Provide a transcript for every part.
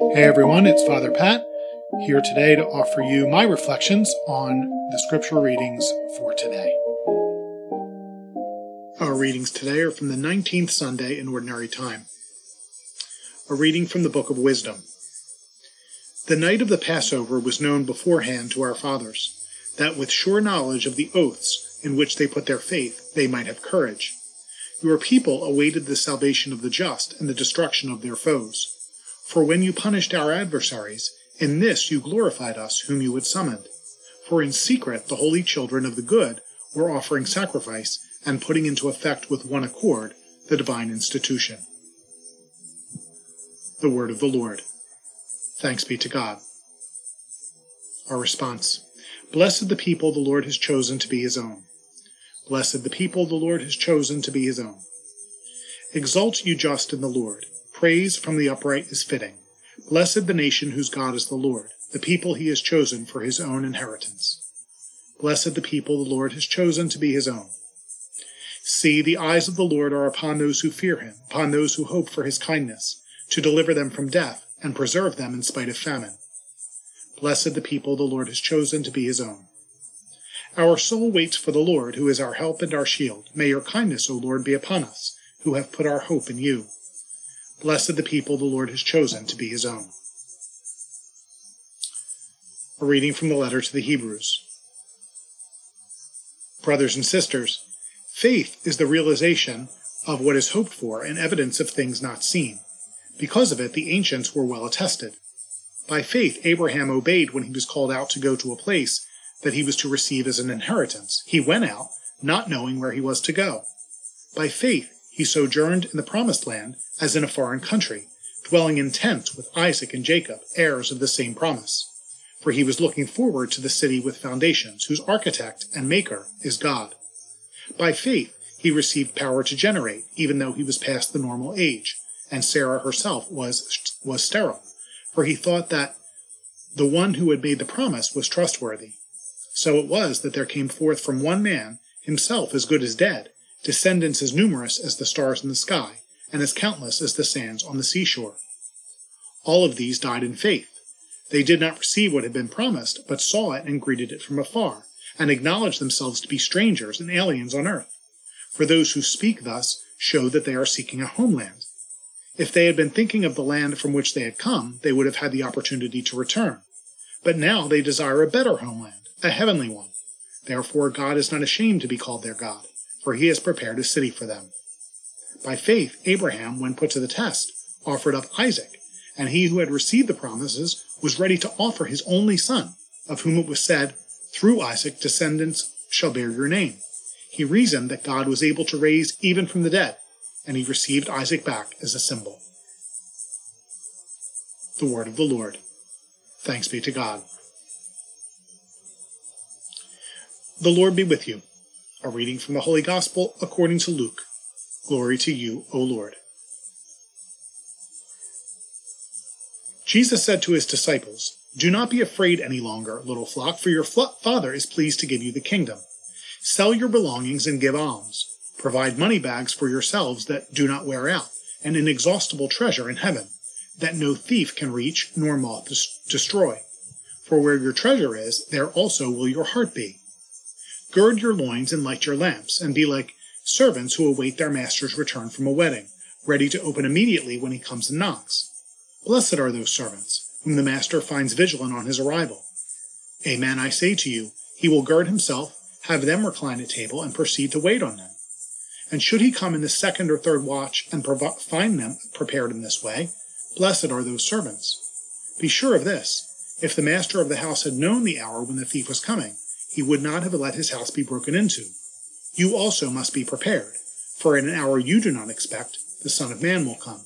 Hey everyone, it's Father Pat here today to offer you my reflections on the scripture readings for today. Our readings today are from the 19th Sunday in Ordinary Time. A reading from the Book of Wisdom. The night of the Passover was known beforehand to our fathers, that with sure knowledge of the oaths in which they put their faith, they might have courage. Your people awaited the salvation of the just and the destruction of their foes. For when you punished our adversaries, in this you glorified us whom you had summoned. For in secret the holy children of the good were offering sacrifice and putting into effect with one accord the divine institution. The word of the Lord. Thanks be to God. Our response Blessed the people the Lord has chosen to be his own. Blessed the people the Lord has chosen to be his own. Exalt you just in the Lord Praise from the upright is fitting. Blessed the nation whose God is the Lord, the people he has chosen for his own inheritance. Blessed the people the Lord has chosen to be his own. See, the eyes of the Lord are upon those who fear him, upon those who hope for his kindness, to deliver them from death and preserve them in spite of famine. Blessed the people the Lord has chosen to be his own. Our soul waits for the Lord, who is our help and our shield. May your kindness, O Lord, be upon us, who have put our hope in you. Blessed the people the Lord has chosen to be his own. A reading from the letter to the Hebrews. Brothers and sisters, faith is the realization of what is hoped for and evidence of things not seen. Because of it, the ancients were well attested. By faith, Abraham obeyed when he was called out to go to a place that he was to receive as an inheritance. He went out, not knowing where he was to go. By faith, he sojourned in the promised land as in a foreign country, dwelling in tents with Isaac and Jacob, heirs of the same promise. For he was looking forward to the city with foundations, whose architect and maker is God. By faith, he received power to generate, even though he was past the normal age, and Sarah herself was, was sterile, for he thought that the one who had made the promise was trustworthy. So it was that there came forth from one man, himself as good as dead, descendants as numerous as the stars in the sky, and as countless as the sands on the seashore. All of these died in faith. They did not receive what had been promised, but saw it and greeted it from afar, and acknowledged themselves to be strangers and aliens on earth. For those who speak thus show that they are seeking a homeland. If they had been thinking of the land from which they had come, they would have had the opportunity to return. But now they desire a better homeland, a heavenly one. Therefore God is not ashamed to be called their God for he has prepared a city for them. By faith, Abraham, when put to the test, offered up Isaac, and he who had received the promises was ready to offer his only son, of whom it was said, Through Isaac descendants shall bear your name. He reasoned that God was able to raise even from the dead, and he received Isaac back as a symbol. The word of the Lord. Thanks be to God. The Lord be with you. A reading from the Holy Gospel according to Luke. Glory to you, O Lord. Jesus said to his disciples, Do not be afraid any longer, little flock, for your Father is pleased to give you the kingdom. Sell your belongings and give alms. Provide money bags for yourselves that do not wear out, an inexhaustible treasure in heaven, that no thief can reach nor moth destroy. For where your treasure is, there also will your heart be. Gird your loins and light your lamps, and be like servants who await their master's return from a wedding, ready to open immediately when he comes and knocks. Blessed are those servants, whom the master finds vigilant on his arrival. Amen, I say to you, he will gird himself, have them recline at table, and proceed to wait on them. And should he come in the second or third watch and find them prepared in this way, blessed are those servants. Be sure of this if the master of the house had known the hour when the thief was coming, he would not have let his house be broken into. You also must be prepared, for in an hour you do not expect, the Son of Man will come.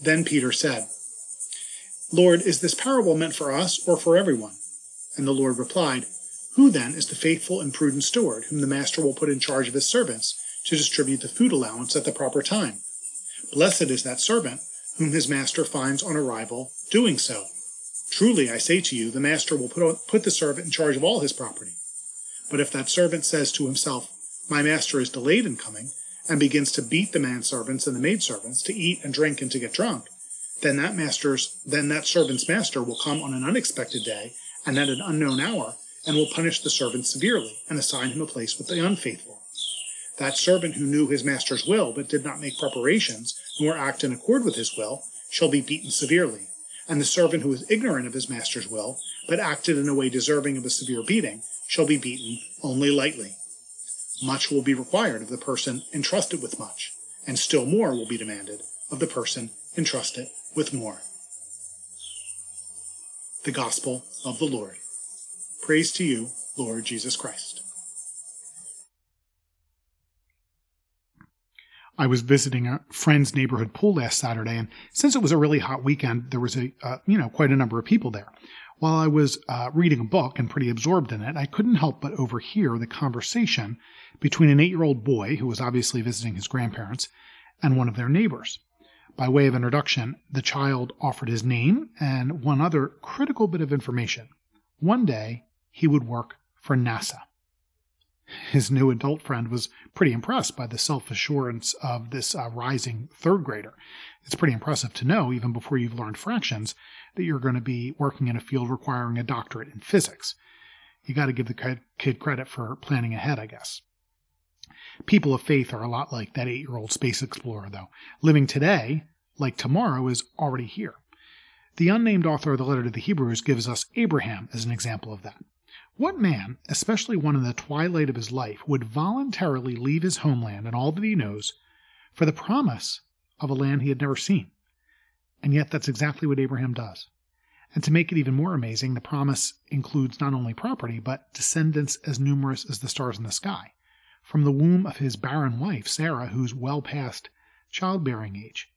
Then Peter said, Lord, is this parable meant for us or for everyone? And the Lord replied, Who then is the faithful and prudent steward whom the master will put in charge of his servants to distribute the food allowance at the proper time? Blessed is that servant whom his master finds on arrival doing so. Truly, I say to you, the master will put, put the servant in charge of all his property. But if that servant says to himself, My master is delayed in coming, and begins to beat the manservants and the maidservants, to eat and drink and to get drunk, then that master's then that servant's master will come on an unexpected day and at an unknown hour and will punish the servant severely and assign him a place with the unfaithful. That servant who knew his master's will but did not make preparations nor act in accord with his will shall be beaten severely. And the servant who is ignorant of his master's will but acted in a way deserving of a severe beating shall be beaten only lightly. Much will be required of the person entrusted with much, and still more will be demanded of the person entrusted with more. The Gospel of the Lord. Praise to you, Lord Jesus Christ. I was visiting a friend's neighborhood pool last Saturday, and since it was a really hot weekend, there was a uh, you know quite a number of people there. While I was uh, reading a book and pretty absorbed in it, I couldn't help but overhear the conversation between an eight-year-old boy who was obviously visiting his grandparents and one of their neighbors. By way of introduction, the child offered his name and one other critical bit of information. One day, he would work for NASA. His new adult friend was pretty impressed by the self assurance of this uh, rising third grader. It's pretty impressive to know, even before you've learned fractions, that you're going to be working in a field requiring a doctorate in physics. You got to give the kid credit for planning ahead, I guess. People of faith are a lot like that eight year old space explorer, though. Living today, like tomorrow, is already here. The unnamed author of the letter to the Hebrews gives us Abraham as an example of that. What man, especially one in the twilight of his life, would voluntarily leave his homeland and all that he knows for the promise of a land he had never seen? And yet, that's exactly what Abraham does. And to make it even more amazing, the promise includes not only property, but descendants as numerous as the stars in the sky, from the womb of his barren wife, Sarah, who's well past childbearing age.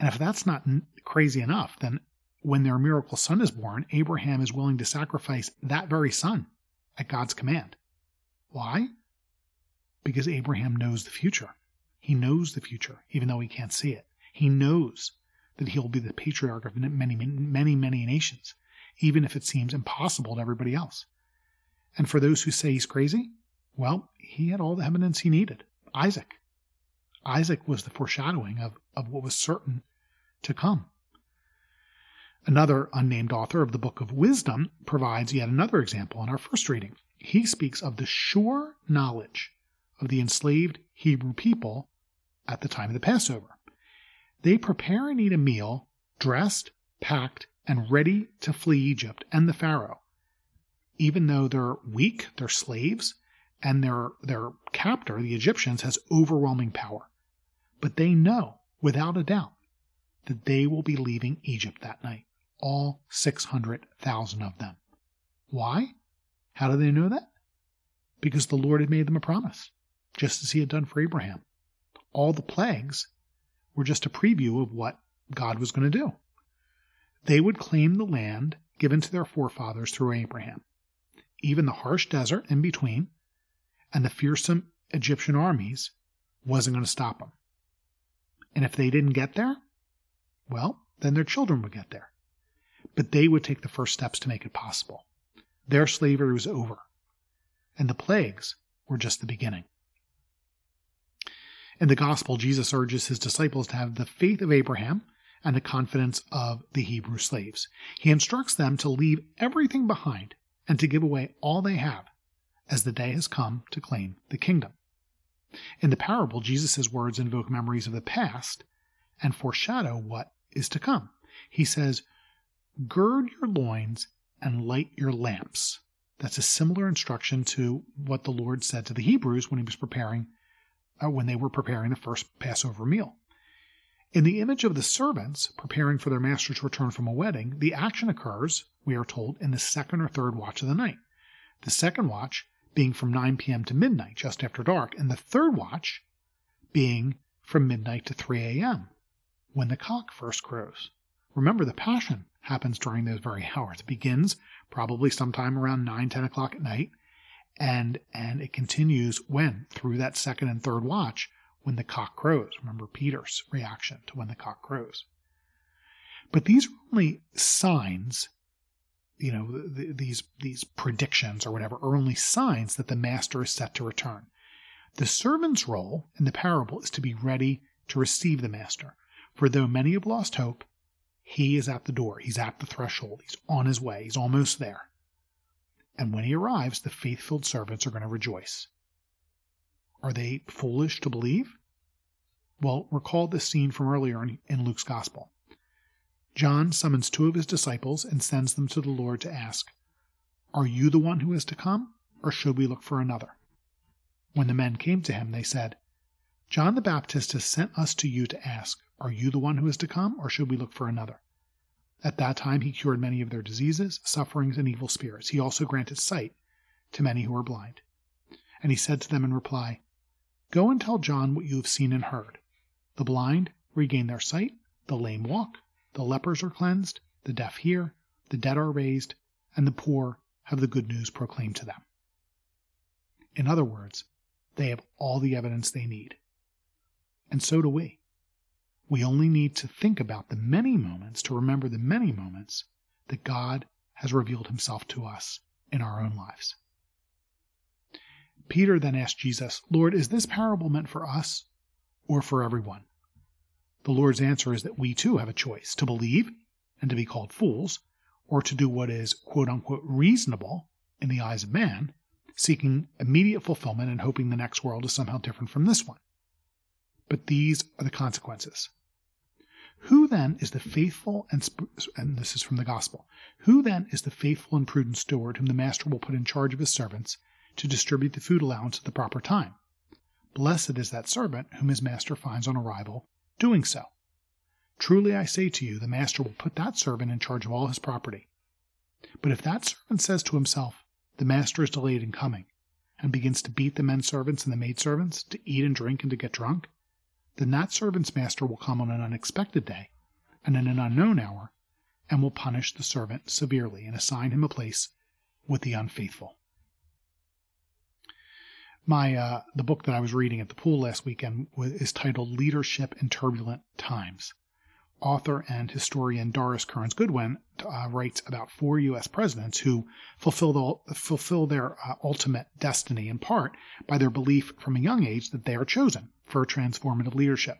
And if that's not crazy enough, then when their miracle son is born, Abraham is willing to sacrifice that very son at God's command. Why? Because Abraham knows the future. He knows the future, even though he can't see it. He knows that he'll be the patriarch of many, many, many nations, even if it seems impossible to everybody else. And for those who say he's crazy, well, he had all the evidence he needed. Isaac. Isaac was the foreshadowing of, of what was certain to come. Another unnamed author of the Book of Wisdom provides yet another example in our first reading. He speaks of the sure knowledge of the enslaved Hebrew people at the time of the Passover. They prepare and eat a meal, dressed, packed, and ready to flee Egypt and the Pharaoh. Even though they're weak, they're slaves, and their, their captor, the Egyptians, has overwhelming power. But they know, without a doubt, that they will be leaving Egypt that night all 600,000 of them. Why? How do they know that? Because the Lord had made them a promise, just as he had done for Abraham. All the plagues were just a preview of what God was going to do. They would claim the land given to their forefathers through Abraham. Even the harsh desert in between and the fearsome Egyptian armies wasn't going to stop them. And if they didn't get there, well, then their children would get there but they would take the first steps to make it possible. Their slavery was over, and the plagues were just the beginning. In the gospel, Jesus urges his disciples to have the faith of Abraham and the confidence of the Hebrew slaves. He instructs them to leave everything behind and to give away all they have as the day has come to claim the kingdom. In the parable, Jesus' words invoke memories of the past and foreshadow what is to come. He says, gird your loins and light your lamps. That's a similar instruction to what the Lord said to the Hebrews when he was preparing, uh, when they were preparing the first Passover meal. In the image of the servants preparing for their master's return from a wedding, the action occurs, we are told, in the second or third watch of the night. The second watch being from 9 p.m. to midnight, just after dark, and the third watch being from midnight to 3 a.m., when the cock first crows. Remember, the Passion happens during those very hours. It begins probably sometime around 9, 10 o'clock at night, and and it continues when through that second and third watch when the cock crows. Remember Peter's reaction to when the cock crows. But these are only signs, you know, the, these these predictions or whatever are only signs that the master is set to return. The servant's role in the parable is to be ready to receive the master. For though many have lost hope, He is at the door. He's at the threshold. He's on his way. He's almost there. And when he arrives, the faith filled servants are going to rejoice. Are they foolish to believe? Well, recall this scene from earlier in, in Luke's Gospel. John summons two of his disciples and sends them to the Lord to ask, Are you the one who is to come, or should we look for another? When the men came to him, they said, John the Baptist has sent us to you to ask, Are you the one who is to come, or should we look for another? At that time he cured many of their diseases, sufferings, and evil spirits. He also granted sight to many who were blind. And he said to them in reply, Go and tell John what you have seen and heard. The blind regain their sight, the lame walk, the lepers are cleansed, the deaf hear, the dead are raised, and the poor have the good news proclaimed to them. In other words, they have all the evidence they need. And so do we. We only need to think about the many moments to remember the many moments that God has revealed himself to us in our own lives. Peter then asked Jesus, Lord, is this parable meant for us or for everyone? The Lord's answer is that we too have a choice to believe and to be called fools, or to do what is quote unquote reasonable in the eyes of man, seeking immediate fulfillment and hoping the next world is somehow different from this one. But these are the consequences. Who then is the faithful and, and this is from the gospel, who then is the faithful and prudent steward whom the master will put in charge of his servants to distribute the food allowance at the proper time? Blessed is that servant whom his master finds on arrival doing so. Truly I say to you, the master will put that servant in charge of all his property. But if that servant says to himself, The master is delayed in coming, and begins to beat the men servants and the maid servants, to eat and drink and to get drunk, then that servant's master will come on an unexpected day and in an unknown hour, and will punish the servant severely and assign him a place with the unfaithful. My uh, the book that I was reading at the pool last weekend is titled "Leadership in Turbulent Times." Author and historian Doris Kearns Goodwin uh, writes about four U.S. presidents who fulfill, the, fulfill their uh, ultimate destiny in part by their belief from a young age that they are chosen for transformative leadership.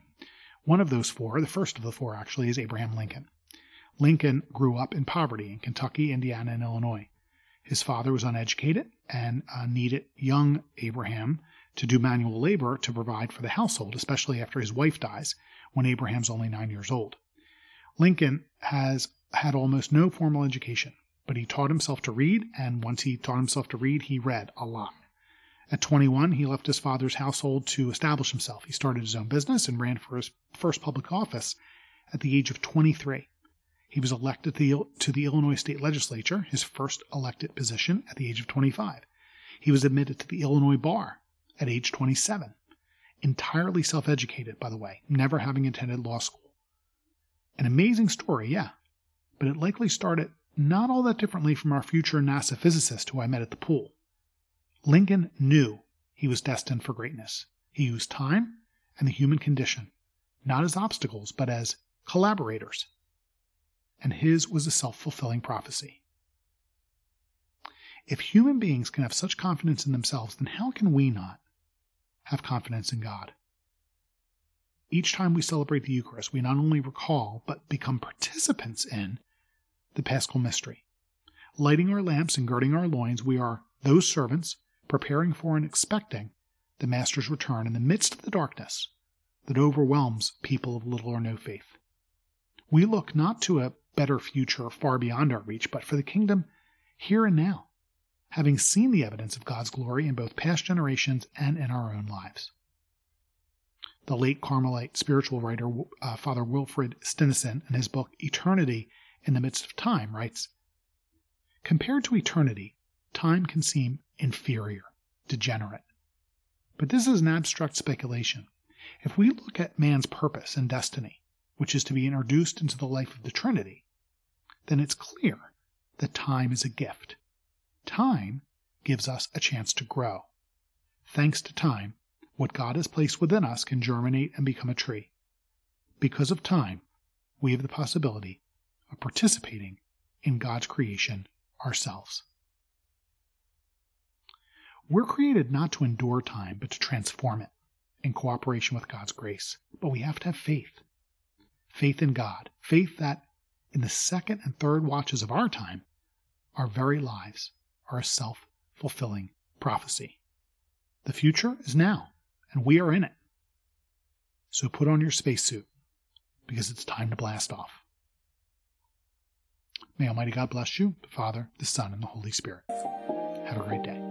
One of those four, the first of the four actually, is Abraham Lincoln. Lincoln grew up in poverty in Kentucky, Indiana, and Illinois. His father was uneducated and uh, needed young Abraham to do manual labor to provide for the household, especially after his wife dies when Abraham's only nine years old. Lincoln has had almost no formal education, but he taught himself to read, and once he taught himself to read, he read a lot. At 21, he left his father's household to establish himself. He started his own business and ran for his first public office at the age of 23. He was elected to the Illinois state legislature, his first elected position, at the age of 25. He was admitted to the Illinois bar at age 27. Entirely self educated, by the way, never having attended law school. An amazing story, yeah, but it likely started not all that differently from our future NASA physicist who I met at the pool. Lincoln knew he was destined for greatness. He used time and the human condition, not as obstacles, but as collaborators. And his was a self fulfilling prophecy. If human beings can have such confidence in themselves, then how can we not have confidence in God? Each time we celebrate the Eucharist, we not only recall, but become participants in the Paschal mystery. Lighting our lamps and girding our loins, we are those servants preparing for and expecting the Master's return in the midst of the darkness that overwhelms people of little or no faith. We look not to a better future far beyond our reach, but for the kingdom here and now, having seen the evidence of God's glory in both past generations and in our own lives. The late Carmelite spiritual writer, uh, Father Wilfrid Stinissen, in his book Eternity in the Midst of Time, writes Compared to eternity, time can seem inferior, degenerate. But this is an abstract speculation. If we look at man's purpose and destiny, which is to be introduced into the life of the Trinity, then it's clear that time is a gift. Time gives us a chance to grow. Thanks to time, what God has placed within us can germinate and become a tree. Because of time, we have the possibility of participating in God's creation ourselves. We're created not to endure time, but to transform it in cooperation with God's grace. But we have to have faith. Faith in God. Faith that in the second and third watches of our time, our very lives are a self fulfilling prophecy. The future is now, and we are in it. So put on your spacesuit because it's time to blast off. May Almighty God bless you, the Father, the Son, and the Holy Spirit. Have a great day.